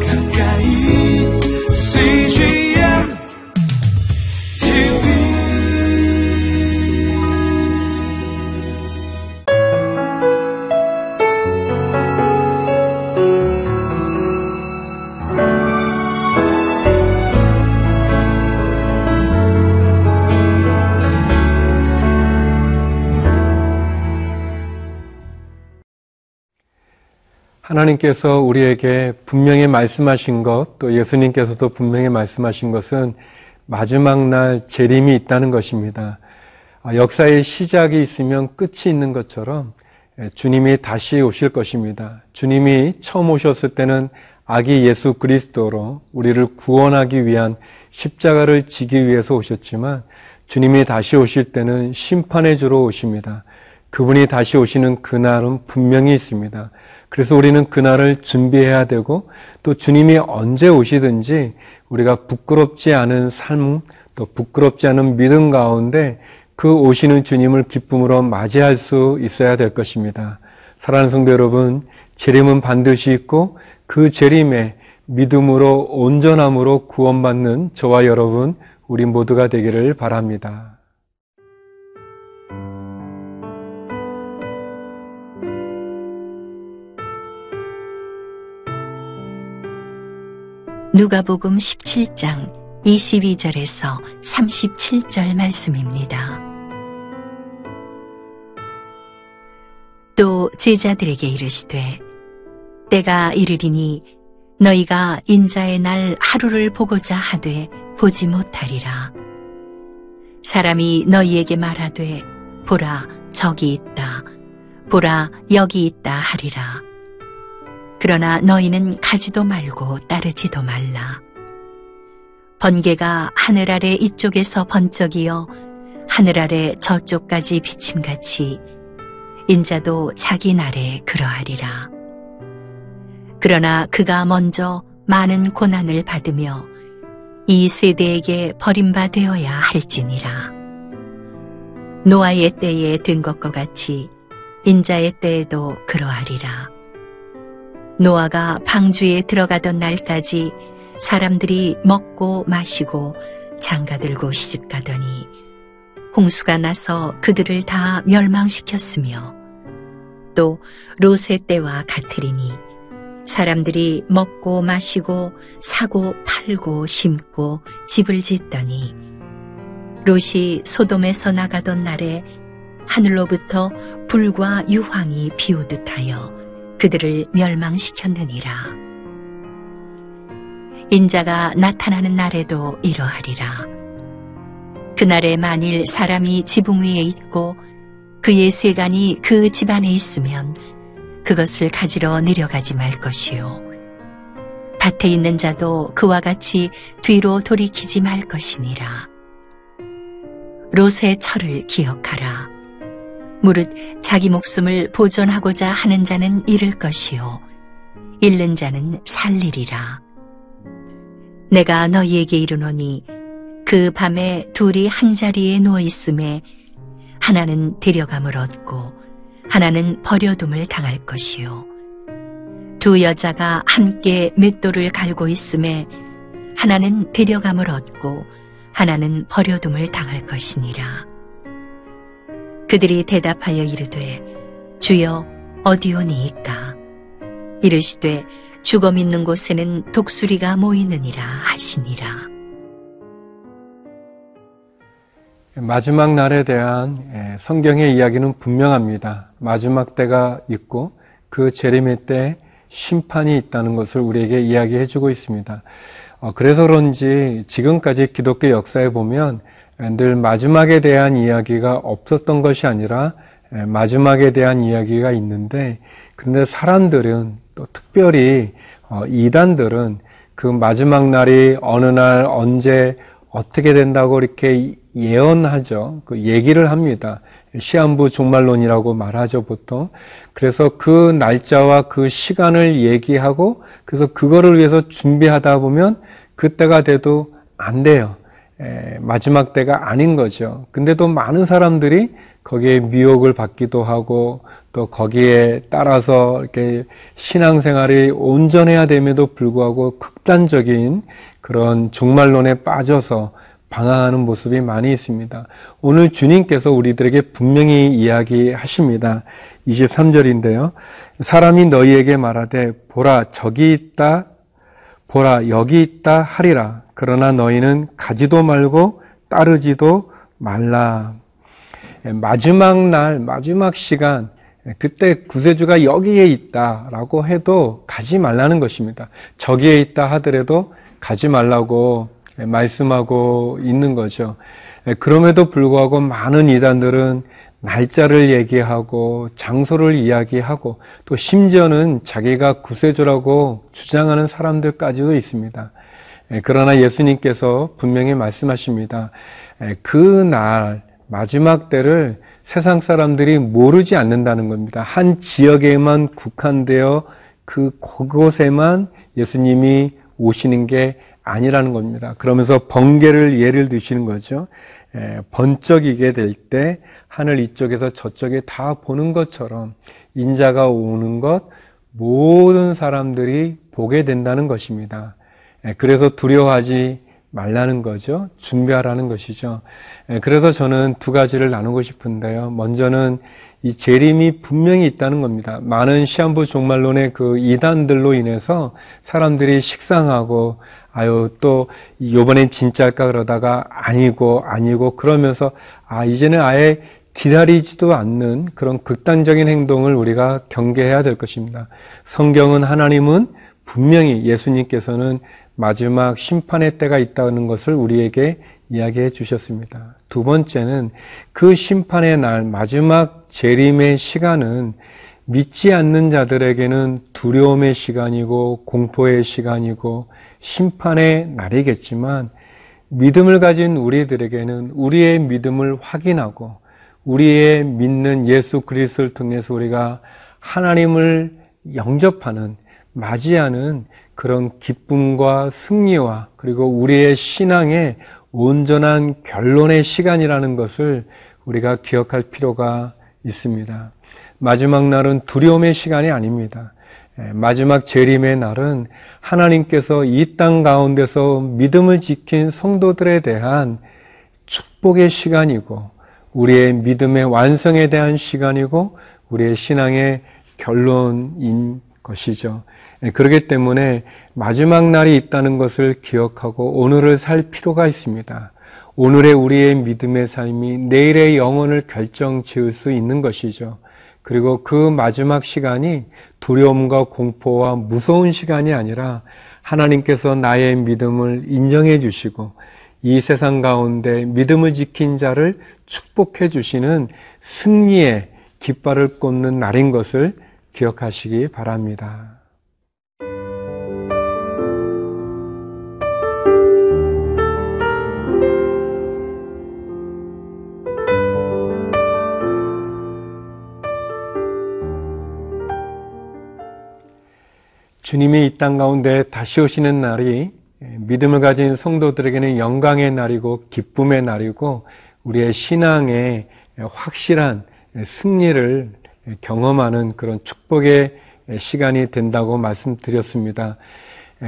가까 하나님께서 우리에게 분명히 말씀하신 것, 또 예수님께서도 분명히 말씀하신 것은 마지막 날 재림이 있다는 것입니다. 아, 역사의 시작이 있으면 끝이 있는 것처럼 예, 주님이 다시 오실 것입니다. 주님이 처음 오셨을 때는 아기 예수 그리스도로 우리를 구원하기 위한 십자가를 지기 위해서 오셨지만 주님이 다시 오실 때는 심판의 주로 오십니다. 그분이 다시 오시는 그날은 분명히 있습니다. 그래서 우리는 그날을 준비해야 되고 또 주님이 언제 오시든지 우리가 부끄럽지 않은 삶, 또 부끄럽지 않은 믿음 가운데 그 오시는 주님을 기쁨으로 맞이할 수 있어야 될 것입니다. 사랑하는 성도 여러분, 재림은 반드시 있고 그 재림에 믿음으로 온전함으로 구원받는 저와 여러분, 우리 모두가 되기를 바랍니다. 누가복음 17장 22절에서 37절 말씀입니다. 또 제자들에게 이르시되 때가 이르리니 너희가 인자의 날 하루를 보고자 하되 보지 못하리라. 사람이 너희에게 말하되 보라 저기 있다. 보라 여기 있다 하리라. 그러나 너희는 가지도 말고 따르지도 말라. 번개가 하늘 아래 이쪽에서 번쩍이어 하늘 아래 저쪽까지 비침같이 인자도 자기 날에 그러하리라. 그러나 그가 먼저 많은 고난을 받으며 이 세대에게 버림받되어야 할지니라. 노아의 때에 된 것과 같이 인자의 때에도 그러하리라. 노아가 방주에 들어가던 날까지 사람들이 먹고 마시고 장가들고 시집가더니 홍수가 나서 그들을 다 멸망시켰으며 또 롯의 때와 같으리니 사람들이 먹고 마시고 사고 팔고 심고 집을 짓더니 롯이 소돔에서 나가던 날에 하늘로부터 불과 유황이 비오듯 하여 그들을 멸망시켰느니라. 인자가 나타나는 날에도 이러하리라. 그날에 만일 사람이 지붕 위에 있고 그의 세간이 그 집안에 있으면 그것을 가지러 내려가지 말 것이요. 밭에 있는 자도 그와 같이 뒤로 돌이키지 말 것이니라. 롯의 철을 기억하라. 무릇 자기 목숨을 보존하고자 하는 자는 잃을 것이요. 잃는 자는 살리리라. 내가 너희에게 이르노니 그 밤에 둘이 한 자리에 누워 있음에 하나는 데려감을 얻고 하나는 버려둠을 당할 것이요. 두 여자가 함께 맷돌을 갈고 있음에 하나는 데려감을 얻고 하나는 버려둠을 당할 것이니라. 그들이 대답하여 이르되 주여 어디오니이까 이르시되 죽어 믿는 곳에는 독수리가 모이느니라 하시니라. 마지막 날에 대한 예, 성경의 이야기는 분명합니다. 마지막 때가 있고 그 재림의 때 심판이 있다는 것을 우리에게 이야기해 주고 있습니다. 어, 그래서 그런지 지금까지 기독교 역사에 보면 늘 마지막에 대한 이야기가 없었던 것이 아니라 예, 마지막에 대한 이야기가 있는데 그런데 사람들은 또 특별히 어, 이단들은 그 마지막 날이 어느 날 언제 어떻게 된다고 이렇게 예언하죠. 그 얘기를 합니다. 시한부 종말론이라고 말하죠, 보통. 그래서 그 날짜와 그 시간을 얘기하고, 그래서 그거를 위해서 준비하다 보면 그때가 돼도 안 돼요. 에, 마지막 때가 아닌 거죠. 근데도 많은 사람들이 거기에 미혹을 받기도 하고, 또 거기에 따라서 이렇게 신앙생활이 온전해야 됨에도 불구하고 극단적인 그런 종말론에 빠져서 방황하는 모습이 많이 있습니다. 오늘 주님께서 우리들에게 분명히 이야기하십니다. 23절인데요. 사람이 너희에게 말하되 보라 저기 있다 보라 여기 있다 하리라. 그러나 너희는 가지도 말고 따르지도 말라. 마지막 날 마지막 시간 그때 구세주가 여기에 있다라고 해도 가지 말라는 것입니다. 저기에 있다 하더라도 가지 말라고 말씀하고 있는 거죠. 그럼에도 불구하고 많은 이단들은 날짜를 얘기하고 장소를 이야기하고 또 심지어는 자기가 구세주라고 주장하는 사람들까지도 있습니다. 그러나 예수님께서 분명히 말씀하십니다. 그 날 마지막 때를 세상 사람들이 모르지 않는다는 겁니다. 한 지역에만 국한되어 그 그곳에만 예수님이 오시는 게 아니라는 겁니다. 그러면서 번개를 예를 드시는 거죠. 번쩍이게 될 때 하늘 이쪽에서 저쪽에 다 보는 것처럼 인자가 오는 것 모든 사람들이 보게 된다는 것입니다. 그래서 두려워하지 말라는 거죠. 준비하라는 것이죠. 그래서 저는 두 가지를 나누고 싶은데요. 먼저는 이 재림이 분명히 있다는 겁니다. 많은 시한부 종말론의 그 이단들로 인해서 사람들이 식상하고 아유 또 요번엔 진짜일까 그러다가 아니고 아니고 그러면서 아 이제는 아예 기다리지도 않는 그런 극단적인 행동을 우리가 경계해야 될 것입니다. 성경은 하나님은 분명히 예수님께서는 마지막 심판의 때가 있다는 것을 우리에게 이야기해 주셨습니다. 두 번째는 그 심판의 날, 마지막 재림의 시간은 믿지 않는 자들에게는 두려움의 시간이고 공포의 시간이고 심판의 날이겠지만 믿음을 가진 우리들에게는 우리의 믿음을 확인하고 우리의 믿는 예수 그리스도를 통해서 우리가 하나님을 영접하는 맞이하는 그런 기쁨과 승리와 그리고 우리의 신앙의 온전한 결론의 시간이라는 것을 우리가 기억할 필요가 있습니다. 마지막 날은 두려움의 시간이 아닙니다. 예, 마지막 재림의 날은 하나님께서 이 땅 가운데서 믿음을 지킨 성도들에 대한 축복의 시간이고 우리의 믿음의 완성에 대한 시간이고 우리의 신앙의 결론인 것이죠. 예, 그렇기 때문에 마지막 날이 있다는 것을 기억하고 오늘을 살 필요가 있습니다. 오늘의 우리의 믿음의 삶이 내일의 영혼을 결정 지을 수 있는 것이죠. 그리고 그 마지막 시간이 두려움과 공포와 무서운 시간이 아니라 하나님께서 나의 믿음을 인정해 주시고 이 세상 가운데 믿음을 지킨 자를 축복해 주시는 승리의 깃발을 꽂는 날인 것을 기억하시기 바랍니다. 주님이 이 땅 가운데 다시 오시는 날이 믿음을 가진 성도들에게는 영광의 날이고 기쁨의 날이고 우리의 신앙의 확실한 승리를 경험하는 그런 축복의 시간이 된다고 말씀드렸습니다.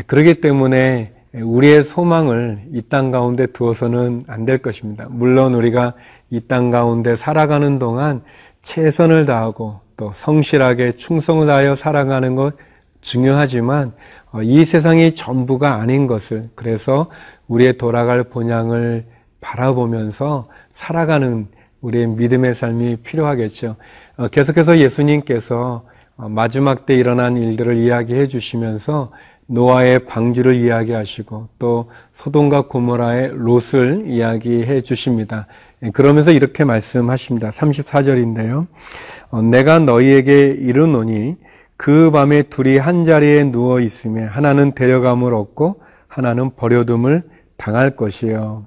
그렇기 때문에 우리의 소망을 이 땅 가운데 두어서는 안 될 것입니다. 물론 우리가 이 땅 가운데 살아가는 동안 최선을 다하고 또 성실하게 충성을 다하여 살아가는 것 중요하지만 어, 이 세상이 전부가 아닌 것을 그래서 우리의 돌아갈 본향을 바라보면서 살아가는 우리의 믿음의 삶이 필요하겠죠. 어, 계속해서 예수님께서 어, 마지막 때 일어난 일들을 이야기해 주시면서 노아의 방주를 이야기하시고 또 소돔과 고모라의 롯을 이야기해 주십니다. 예, 그러면서 이렇게 말씀하십니다. 34절인데요. 내가 너희에게 이르노니 그 밤에 둘이 한 자리에 누워 있으며 하나는 데려감을 얻고 하나는 버려둠을 당할 것이요.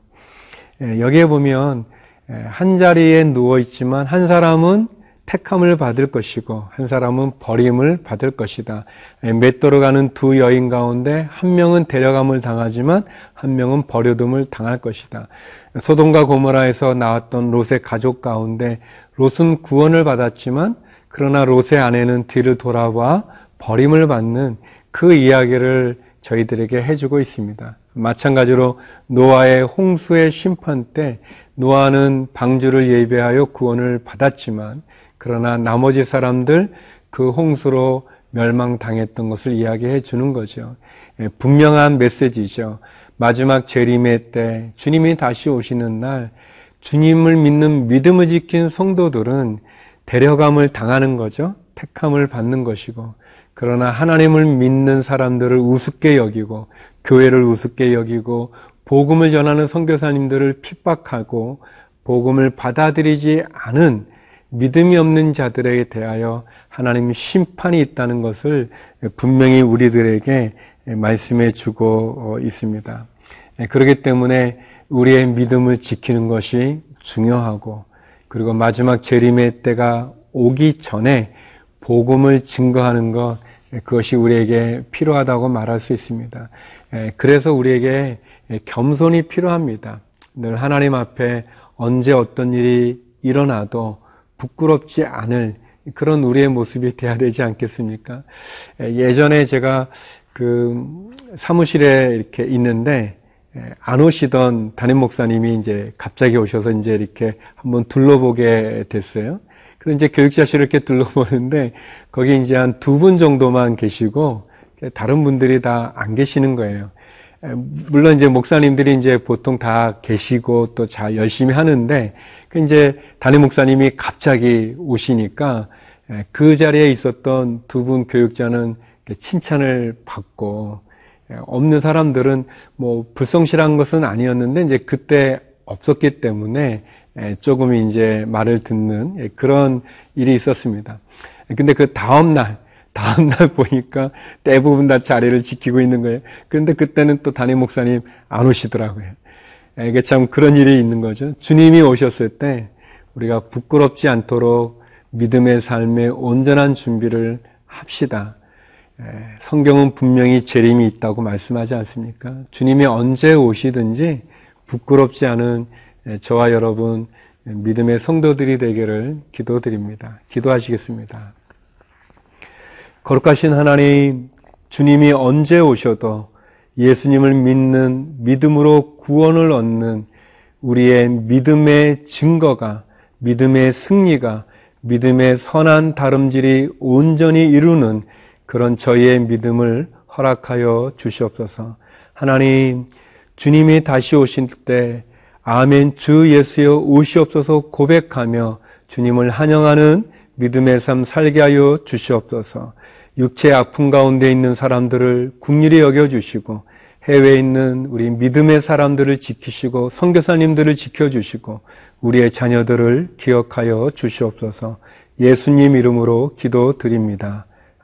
예, 여기에 보면 예, 한 자리에 누워 있지만 한 사람은 택함을 받을 것이고 한 사람은 버림을 받을 것이다. 예, 맷돌어 가는 두 여인 가운데 한 명은 데려감을 당하지만 한 명은 버려둠을 당할 것이다. 소돔과 고모라에서 나왔던 롯의 가족 가운데 롯은 구원을 받았지만 그러나 롯의 아내는 뒤를 돌아와 버림을 받는 그 이야기를 저희들에게 해주고 있습니다. 마찬가지로 노아의 홍수의 심판 때 노아는 방주를 예배하여 구원을 받았지만 그러나 나머지 사람들 그 홍수로 멸망당했던 것을 이야기해 주는 거죠. 예, 분명한 메시지죠. 마지막 재림의 때 주님이 다시 오시는 날 주님을 믿는 믿음을 지킨 성도들은 데려감을 당하는 거죠. 택함을 받는 것이고 그러나 하나님을 믿는 사람들을 우습게 여기고 교회를 우습게 여기고 복음을 전하는 선교사님들을 핍박하고 복음을 받아들이지 않은 믿음이 없는 자들에 대하여 하나님 심판이 있다는 것을 분명히 우리들에게 말씀해 주고 있습니다. 그렇기 때문에 우리의 믿음을 지키는 것이 중요하고 그리고 마지막 재림의 때가 오기 전에 복음을 증거하는 것 그것이 우리에게 필요하다고 말할 수 있습니다. 그래서 우리에게 겸손이 필요합니다. 늘 하나님 앞에 언제 어떤 일이 일어나도 부끄럽지 않을 그런 우리의 모습이 돼야 되지 않겠습니까? 예전에 제가 그 사무실에 이렇게 있는데 안 오시던 담임 목사님이 이제 갑자기 오셔서 이제 이렇게 한번 둘러보게 됐어요. 그래서 이제 교육자실을 이렇게 둘러보는데 거기 이제 한 두 분 정도만 계시고 다른 분들이 다 안 계시는 거예요. 물론 이제 목사님들이 이제 보통 다 계시고 또 잘 열심히 하는데 그 이제 담임 목사님이 갑자기 오시니까 그 자리에 있었던 두 분 교육자는 칭찬을 받고 없는 사람들은 뭐 불성실한 것은 아니었는데 이제 그때 없었기 때문에 조금 이제 말을 듣는 그런 일이 있었습니다. 근데 그 다음 날, 다음 날 보니까 대부분 다 자리를 지키고 있는 거예요. 그런데 그때는 또 담임 목사님 안 오시더라고요. 이게 참 그런 일이 있는 거죠. 주님이 오셨을 때 우리가 부끄럽지 않도록 믿음의 삶에 온전한 준비를 합시다. 성경은 분명히 재림이 있다고 말씀하지 않습니까? 주님이 언제 오시든지 부끄럽지 않은 저와 여러분 믿음의 성도들이 되기를 기도드립니다. 기도하시겠습니다. 거룩하신 하나님, 주님이 언제 오셔도 예수님을 믿는 믿음으로 구원을 얻는 우리의 믿음의 증거가, 믿음의 승리가, 믿음의 선한 다름질이 온전히 이루는 그런 저희의 믿음을 허락하여 주시옵소서. 하나님, 주님이 다시 오실 때 아멘 주 예수여 오시옵소서 고백하며 주님을 환영하는 믿음의 삶 살게 하여 주시옵소서. 육체 아픔 가운데 있는 사람들을 국리히 여겨 주시고 해외에 있는 우리 믿음의 사람들을 지키시고 선교사님들을 지켜 주시고 우리의 자녀들을 기억하여 주시옵소서. 예수님 이름으로 기도드립니다.